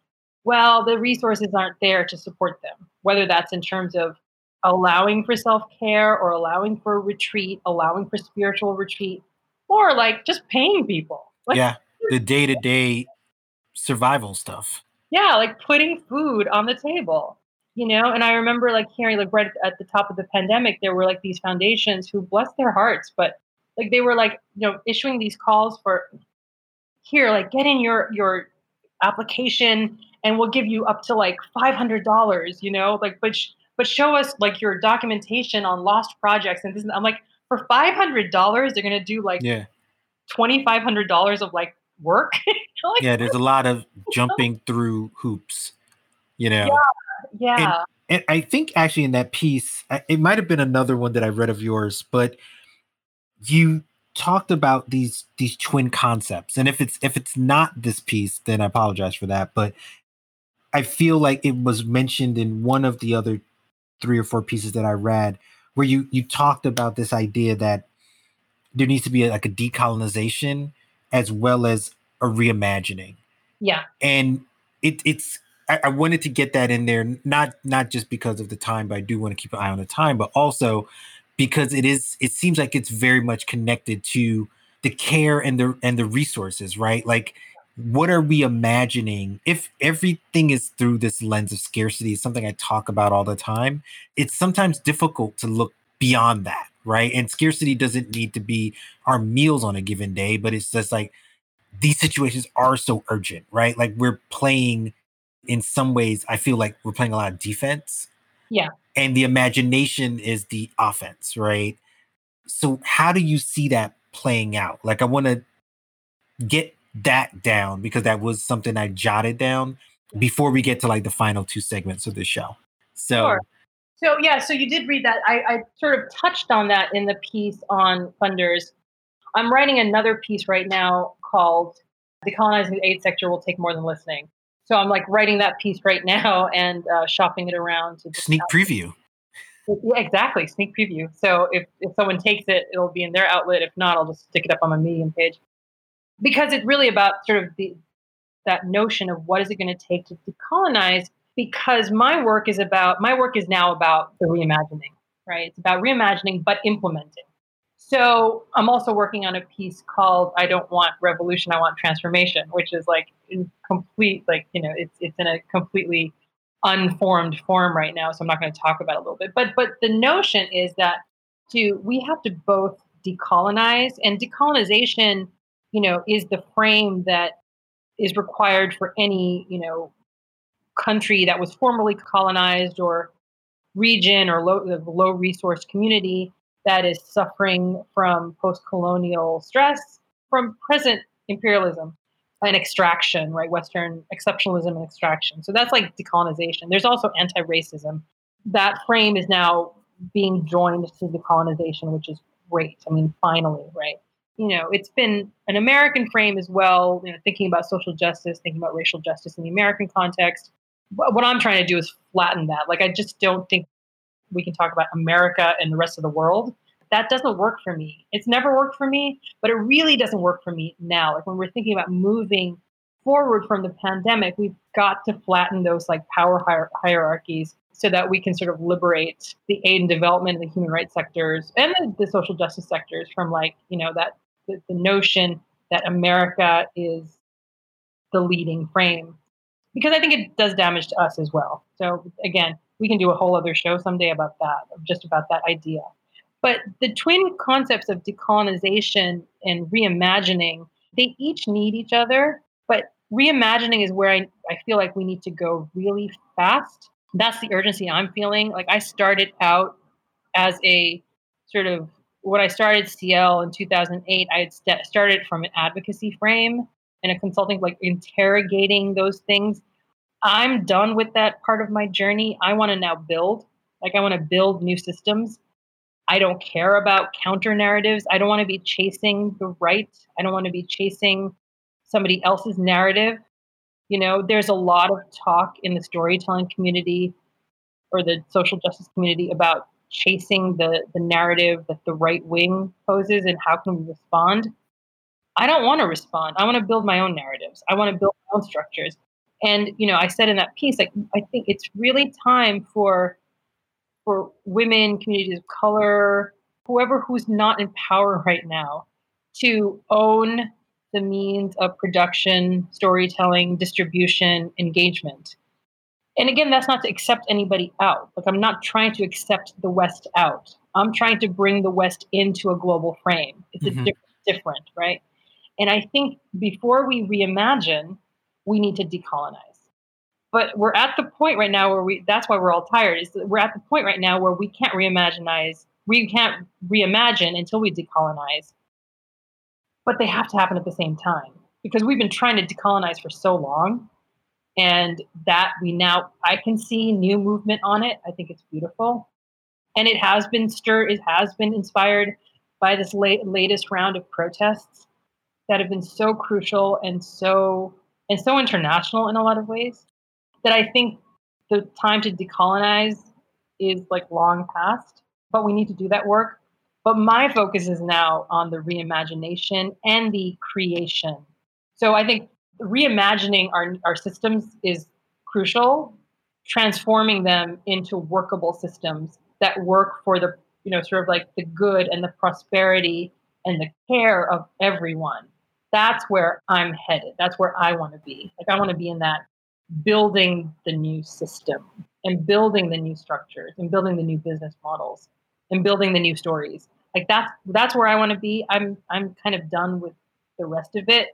Well the resources aren't there to support them whether that's in terms of allowing for self-care or allowing for retreat allowing for spiritual retreat or like just paying people. Like,
yeah the day-to-day survival stuff.
Yeah like putting food on the table you know? And i remember like hearing like right at the top of the pandemic there were like these foundations who bless their hearts but like they were like you know issuing these calls for here like get in your your application and we'll give you up to like $500 you know like but sh- but show us like your documentation on lost projects and this i'm like for $500 they're going to do like
yeah.
$2500 of like work?
Like, yeah there's a lot of jumping through hoops you know?
Yeah, yeah.
And, and i think actually in that piece it might have been another one that i read of yours but you talked about these these twin concepts and if it's if it's not this piece then i apologize for that but i feel like it was mentioned in one of the other three or four pieces that i read where you you talked about this idea that there needs to be a, like a decolonization as well as a reimagining.
Yeah.
And it it's I, I wanted to get that in there not not just because of the time but i do want to keep an eye on the time but also because it is it seems like it's very much connected to the care and the and the resources right? Like what are we imagining? If everything is through this lens of scarcity something i talk about all the time it's sometimes difficult to look beyond that right? And scarcity doesn't need to be our meals on a given day but it's just like these situations are so urgent right? Like we're playing in some ways i feel like we're playing a lot of defense.
Yeah
and the imagination is the offense, right? So how do you see that playing out? Like I want to get that down because that was something I jotted down before we get to like the final two segments of the show. So
sure. So yeah, so you did read that. I, I sort of touched on that in the piece on funders. I'm writing another piece right now called "Decolonizing the Aid Sector Will Take More Than Listening," So I'm like writing that piece right now and uh, shopping it around. To
sneak preview.
Yeah, exactly. Sneak preview. So if, if someone takes it, it'll be in their outlet. If not, I'll just stick it up on my Medium page. Because it's really about sort of the that notion of what is it going to take to decolonize. Because my work is about my work is now about the reimagining, right? It's about reimagining but implementing. So I'm also working on a piece called "I Don't Want Revolution, I Want Transformation," which is like in complete, like you know, it's it's in a completely unformed form right now. So I'm not going to talk about it a little bit. But but the notion is that to we have to both decolonize and decolonization, you know, is the frame that is required for any you know country that was formerly colonized or region or low, low resource community that is suffering from post colonial stress, from present imperialism and extraction, right? Western exceptionalism and extraction. So that's like decolonization. There's also anti racism. That frame is now being joined to decolonization, which is great. I mean, finally, right? You know, it's been an American frame as well, you know, thinking about social justice, thinking about racial justice in the American context. What I'm trying to do is flatten that. Like, I just don't think we can talk about America and the rest of the world. That doesn't work for me. It's never worked for me, but it really doesn't work for me now. Like when we're thinking about moving forward from the pandemic, we've got to flatten those like power hier- hierarchies so that we can sort of liberate the aid and development and the human rights sectors and the, the social justice sectors from like, you know, that the, the notion that America is the leading frame because I think it does damage to us as well. So again, we can do a whole other show someday about that, just about that idea. But the twin concepts of decolonization and reimagining, they each need each other. But reimagining is where I, I feel like we need to go really fast. That's the urgency I'm feeling. Like I started out as a sort of when I started CIEL in 2008, I had st- started from an advocacy frame and a consulting, like interrogating those things I'm done with that part of my journey. I want to now build. Like I want to build new systems. I don't care about counter narratives. I don't want to be chasing the right. I don't want to be chasing somebody else's narrative. You know, there's a lot of talk in the storytelling community or the social justice community about chasing the the narrative that the right wing poses and how can we respond. I don't want to respond. I want to build my own narratives. I want to build my own structures. And you know, I said in that piece, like I think it's really time for for women, communities of color, whoever who's not in power right now, to own the means of production, storytelling, distribution, engagement. And again, that's not to accept anybody out. Like, I'm not trying to accept the West out. I'm trying to bring the West into a global frame. It's mm-hmm. a different, different, right? And I think before we reimagine, we need to decolonize. But we're at the point right now where we, that's why we're all tired, is we're at the point right now where we can't reimaginize, we can't reimagine until we decolonize. But they have to happen at the same time because we've been trying to decolonize for so long and that we now i can see new movement on it. I think it's beautiful. And it has been stirred it has been inspired by this late, latest round of protests that have been so crucial and so and so international in a lot of ways that i think the time to decolonize is like long past but we need to do that work but my focus is now on the reimagination and the creation. So I think reimagining our, our systems is crucial, transforming them into workable systems that work for the, you know, sort of like the good and the prosperity and the care of everyone. That's where I'm headed. That's where I want to be. Like I want to be in that building the new system and building the new structures and building the new business models and building the new stories like that's that's where I want to be. I'm I'm kind of done with the rest of it.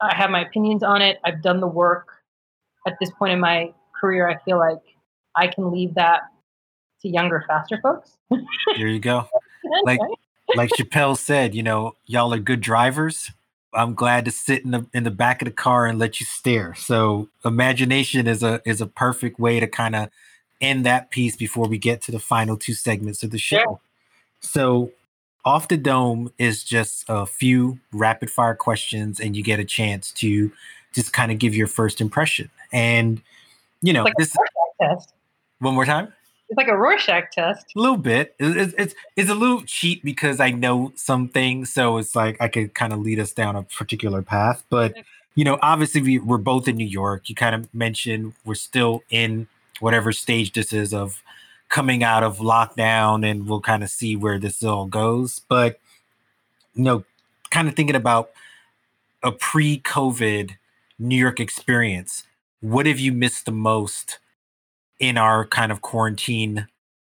I have my opinions on it. I've done the work. At this point in my career, I feel like I can leave that to younger, faster folks.
there you go. Like like Chappelle said, you know, y'all are good drivers. I'm glad to sit in the in the back of the car and let you stare. So imagination is a is a perfect way to kind of end that piece before we get to the final two segments of the show. Yeah. So, off the dome is just a few rapid fire questions, and you get a chance to just kind of give your first impression. And you know,
like
this. One more time.
It's like a Rorschach test.
A little bit. It's, it's it's a little cheat because I know some things, so it's like I could kind of lead us down a particular path. But you know, obviously we, we're both in New York. You kind of mentioned we're still in whatever stage this is of coming out of lockdown and we'll kind of see where this all goes. But, you know, kind of thinking about a pre COVID New York experience, what have you missed the most in our kind of quarantine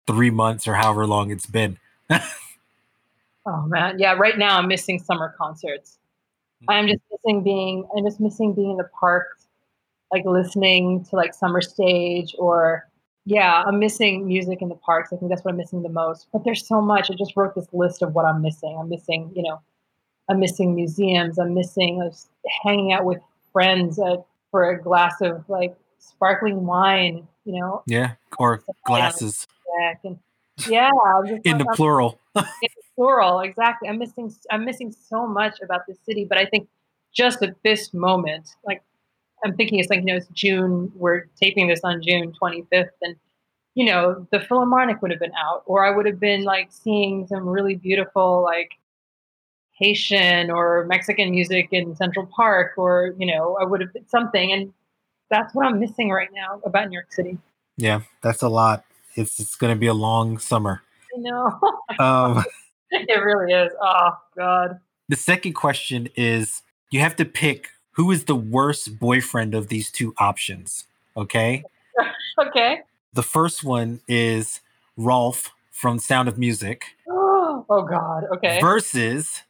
three months or however long it's been?
oh, man. Yeah. Right now, I'm missing summer concerts. Mm-hmm. I'm just missing being, I'm just missing being in the parks, like listening to like Summer Stage or yeah, I'm missing music in the parks. I think that's what I'm missing the most. But there's so much. I just wrote this list of what I'm missing. I'm missing, you know, I'm missing museums. I'm missing uh, hanging out with friends uh, for a glass of like sparkling wine. You know.
Yeah, or glasses.
And, yeah,
in the I'm, plural.
in the plural, exactly. I'm missing. I'm missing so much about the city, but I think just at this moment, like I'm thinking it's like, you know, it's June, we're taping this on June 25th. And, you know, the Philharmonic would have been out, or I would have been like seeing some really beautiful, like Haitian or Mexican music in Central Park, or, you know, I would have been something. And that's what I'm missing right now about New York City.
Yeah, that's a lot. It's, it's going to be a long summer.
I know. um, it really is. Oh, God.
The second question is you have to pick who is the worst boyfriend of these two options? Okay.
okay.
The first one is Rolf from Sound of Music.
oh God. Okay.
Versus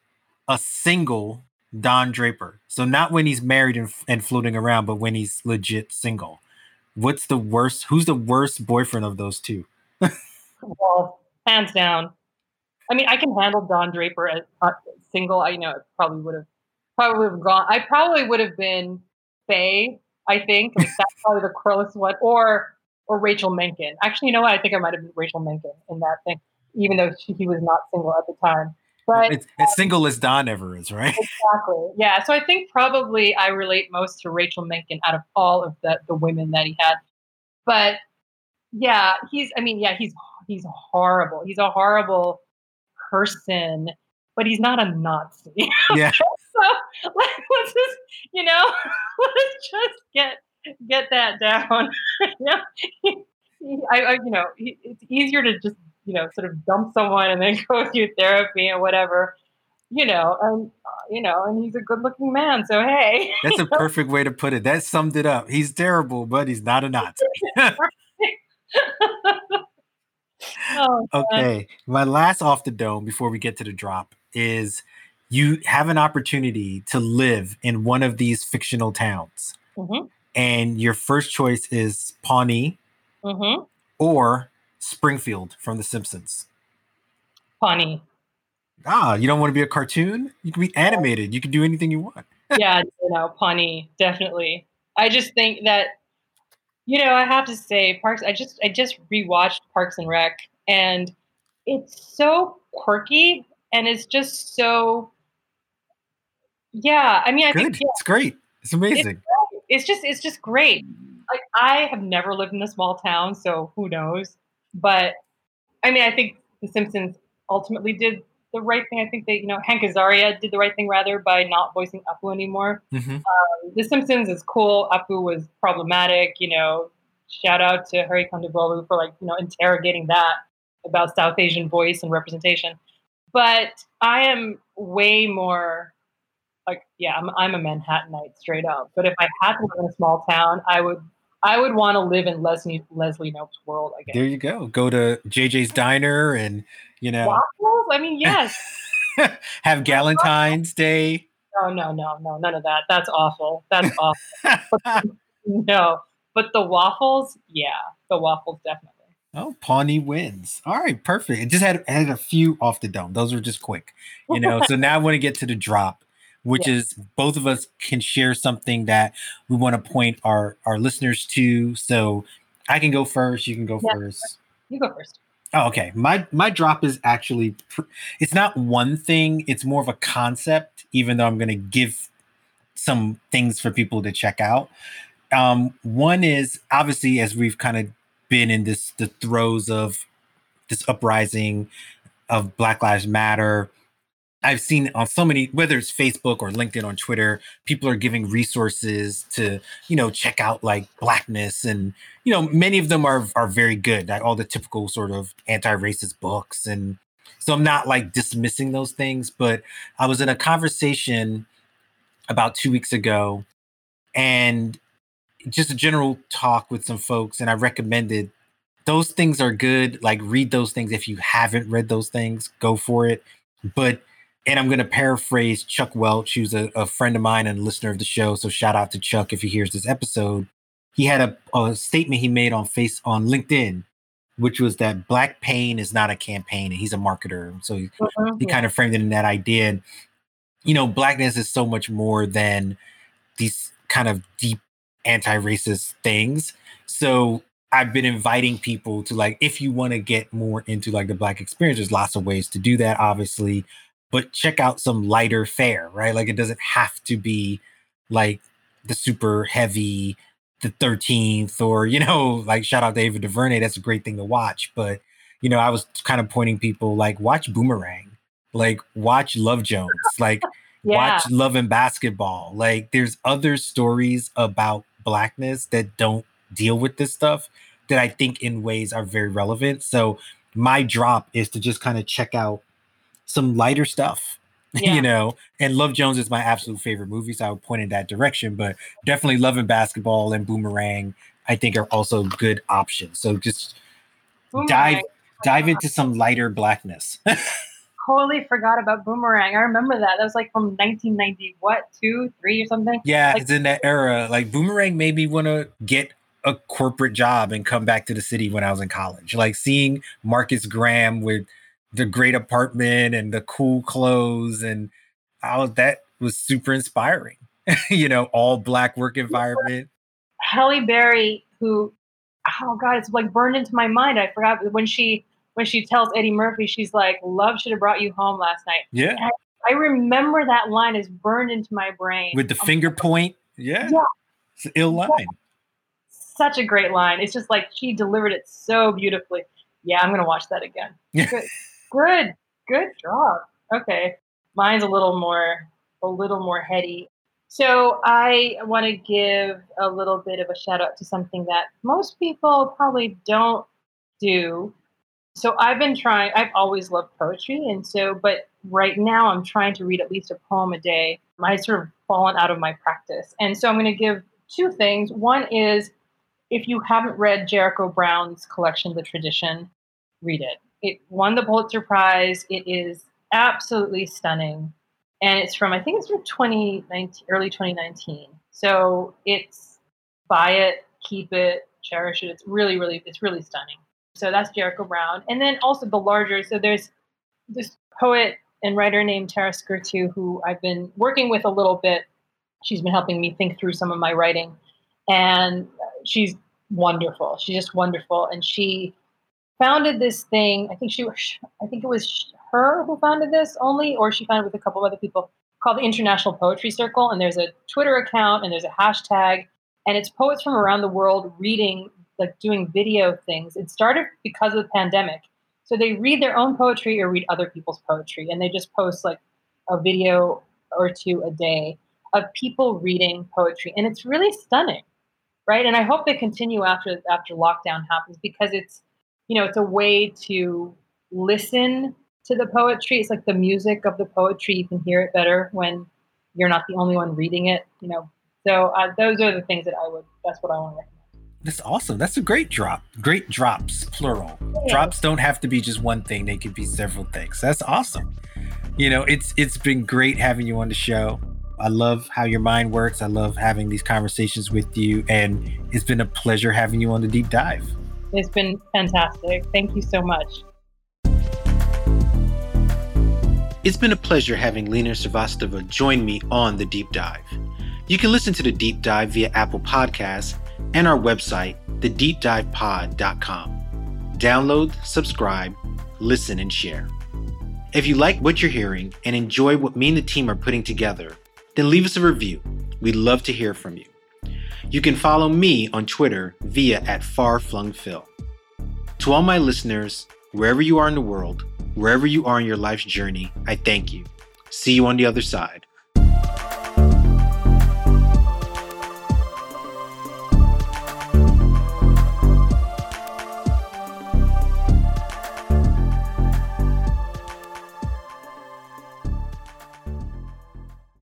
a single Don Draper. So not when he's married and, and floating around, but when he's legit single. What's the worst? Who's the worst boyfriend of those two?
well, hands down. I mean, I can handle Don Draper as uh, single. I you know probably would have probably would have gone. I probably would have been Faye. I think like that's probably the closest one, or or Rachel Menken. Actually, you know what? I think I might have been Rachel Menken in that thing. even though she, he was not single at the time. But
it's, it's single as Don ever is, right?
Exactly. Yeah. So I think probably I relate most to Rachel Menken out of all of the the women that he had. But yeah, he's. I mean, yeah, he's he's horrible. He's a horrible person, but he's not a Nazi.
Yeah.
so let, let's just, you know, let's just get get that down. know, I, I, you know, it's easier to just you know, sort of dump someone and then go through therapy and whatever, you know, and uh, you know, and he's a good-looking man, so hey.
That's a perfect way to put it. That summed it up. He's terrible, but he's not a Nazi. oh, okay, my last off the dome before we get to the drop is you have an opportunity to live in one of these fictional towns, mm-hmm. and your first choice is Pawnee mm-hmm. or Springfield from The Simpsons?
Funny.
Ah, you don't want to be a cartoon? You can be animated. You can do anything you want.
yeah, you know, Pawnee, definitely. I just think that, you know, I have to say, Parks. I just I just rewatched Parks and Rec, and it's so quirky, and it's just so. Yeah, I mean, I
Good.
think yeah,
it's great. It's amazing.
It's, it's just it's just great. Like I have never lived in a small town, so who knows? But I mean, I think The Simpsons ultimately did the right thing. I think they, you know, Hank Azaria did the right thing rather by not voicing Apu anymore. Mm-hmm. Um, the Simpsons is cool. Apu was problematic. You know, shout out to Hari Kondabolu for like, you know, interrogating that about South Asian voice and representation. But I am way more like, yeah, I'm, I'm a Manhattanite straight up. But if I had to live in a small town, I would I would want to live in Leslie Leslie Knope's world. I guess.
There you go. Go to JJ's Diner and you know
waffles. I mean, yes.
Have Galentine's Day.
No, no, no, no, none of that. That's awful. That's awful. but, no, but the waffles, yeah, the waffles definitely.
Oh, Pawnee wins. All right, perfect. It just had had a few off the dome. Those were just quick, you know. so now I want to get to the drop which yeah. is both of us can share something that we want to point our our listeners to. So I can go first. You can go yeah. first.
You go first.
Oh, okay. My my drop is actually pr- it's not one thing. It's more of a concept. Even though I'm going to give some things for people to check out. Um, one is obviously as we've kind of been in this the throes of this uprising of Black Lives Matter I've seen on so many, whether it's Facebook or LinkedIn on Twitter, people are giving resources to, you know, check out like blackness. And, you know, many of them are are very good, like all the typical sort of anti-racist books. And so I'm not like dismissing those things, but I was in a conversation about two weeks ago and just a general talk with some folks, and I recommended those things are good. Like read those things. If you haven't read those things, go for it. But and I'm going to paraphrase Chuck Welch, who's a, a, friend of mine and a listener of the show. So shout out to Chuck if he hears this episode. He had a, a statement he made on face on LinkedIn, which was that Black pain is not a campaign, and he's a marketer. So he, uh-huh, he kind of framed it in that idea. And, you know, blackness is so much more than these kind of deep anti-racist things. So I've been inviting people to like, if you want to get more into like the black experience, there's lots of ways to do that, obviously but check out some lighter fare, right? Like it doesn't have to be like the super heavy, the 13th, or, you know, like shout out David DuVernay. That's a great thing to watch. But, you know, I was kind of pointing people like watch Boomerang, like watch Love Jones, like yeah. watch Love and Basketball. Like there's other stories about blackness that don't deal with this stuff that I think in ways are very relevant. So my drop is to just kind of check out some lighter stuff. Yeah. you know, and Love Jones is my absolute favorite movie, so I would point in that direction. But definitely Love and Basketball and Boomerang, I think, are also good options. So just Boomerang. dive dive into some lighter blackness.
totally forgot about Boomerang. I remember that. That was like from 1990, what, two, three, or something?
Yeah,
like,
it's in that era. Like Boomerang made me want to get a corporate job and come back to the city when I was in college. Like seeing Marcus Graham with the great apartment and the cool clothes and all that was super inspiring. you know, all black work environment.
Halle Berry, who, oh God, it's like burned into my mind. I forgot when she when she tells Eddie Murphy, she's like, "Love should have brought you home last night."
Yeah.
I, I, remember that line is burned into my brain
with the um, finger point. Yeah.
Yeah.
It's an ill line.
Such a great line. It's just like she delivered it so beautifully. Yeah, I'm gonna watch that again. Good, good, job. Okay, mine's a little more, a little more heady. So I want to give a little bit of a shout out to something that most people probably don't do. So I've been trying. I've always loved poetry, and so, but right now I'm trying to read at least a poem a day. I sort of fallen out of my practice, and so I'm going to give two things. One is if you haven't read Jericho Brown's collection, The Tradition, read it. It won the Pulitzer Prize. It is absolutely stunning. And it's from, I think it's from 2019, early 2019. So it's buy it, keep it, cherish it. It's really, really, it's really stunning. So that's Jericho Brown. And then also the larger, so there's this poet and writer named Tara Skurtu, who I've been working with a little bit. She's been helping me think through some of my writing. And she's wonderful. She's just wonderful. And she founded this thing. I think she I think it was her who founded this only, or she founded with a couple of other people called the International Poetry Circle. And there's a Twitter account and there's a hashtag, and it's poets from around the world reading, like doing video things. It started because of the pandemic. So they read their own poetry or read other people's poetry, and they just post like a video or two a day of people reading poetry, and it's really stunning, right? And I hope they continue after after lockdown happens because it's you know it's a way to listen to the poetry. It's like the music of the poetry. You can hear it better when you're not the only one reading it. You know, so uh, those are the things that I would. That's what I want to recommend.
That's awesome. That's a great drop. Great drops, plural. Yeah. Drops don't have to be just one thing. They could be several things. That's awesome. You know, it's it's been great having you on the show. I love how your mind works. I love having these conversations with you, and it's been a pleasure having you on the deep dive.
It's been fantastic. Thank you so much.
It's been a pleasure having Lina Srivastava join me on the deep dive. You can listen to the deep dive via Apple Podcasts and our website, thedeepdivepod.com. Download, subscribe, listen, and share. If you like what you're hearing and enjoy what me and the team are putting together, then leave us a review. We'd love to hear from you. You can follow me on Twitter via at farflungphil. To all my listeners, wherever you are in the world, wherever you are in your life's journey, I thank you. See you on the other side.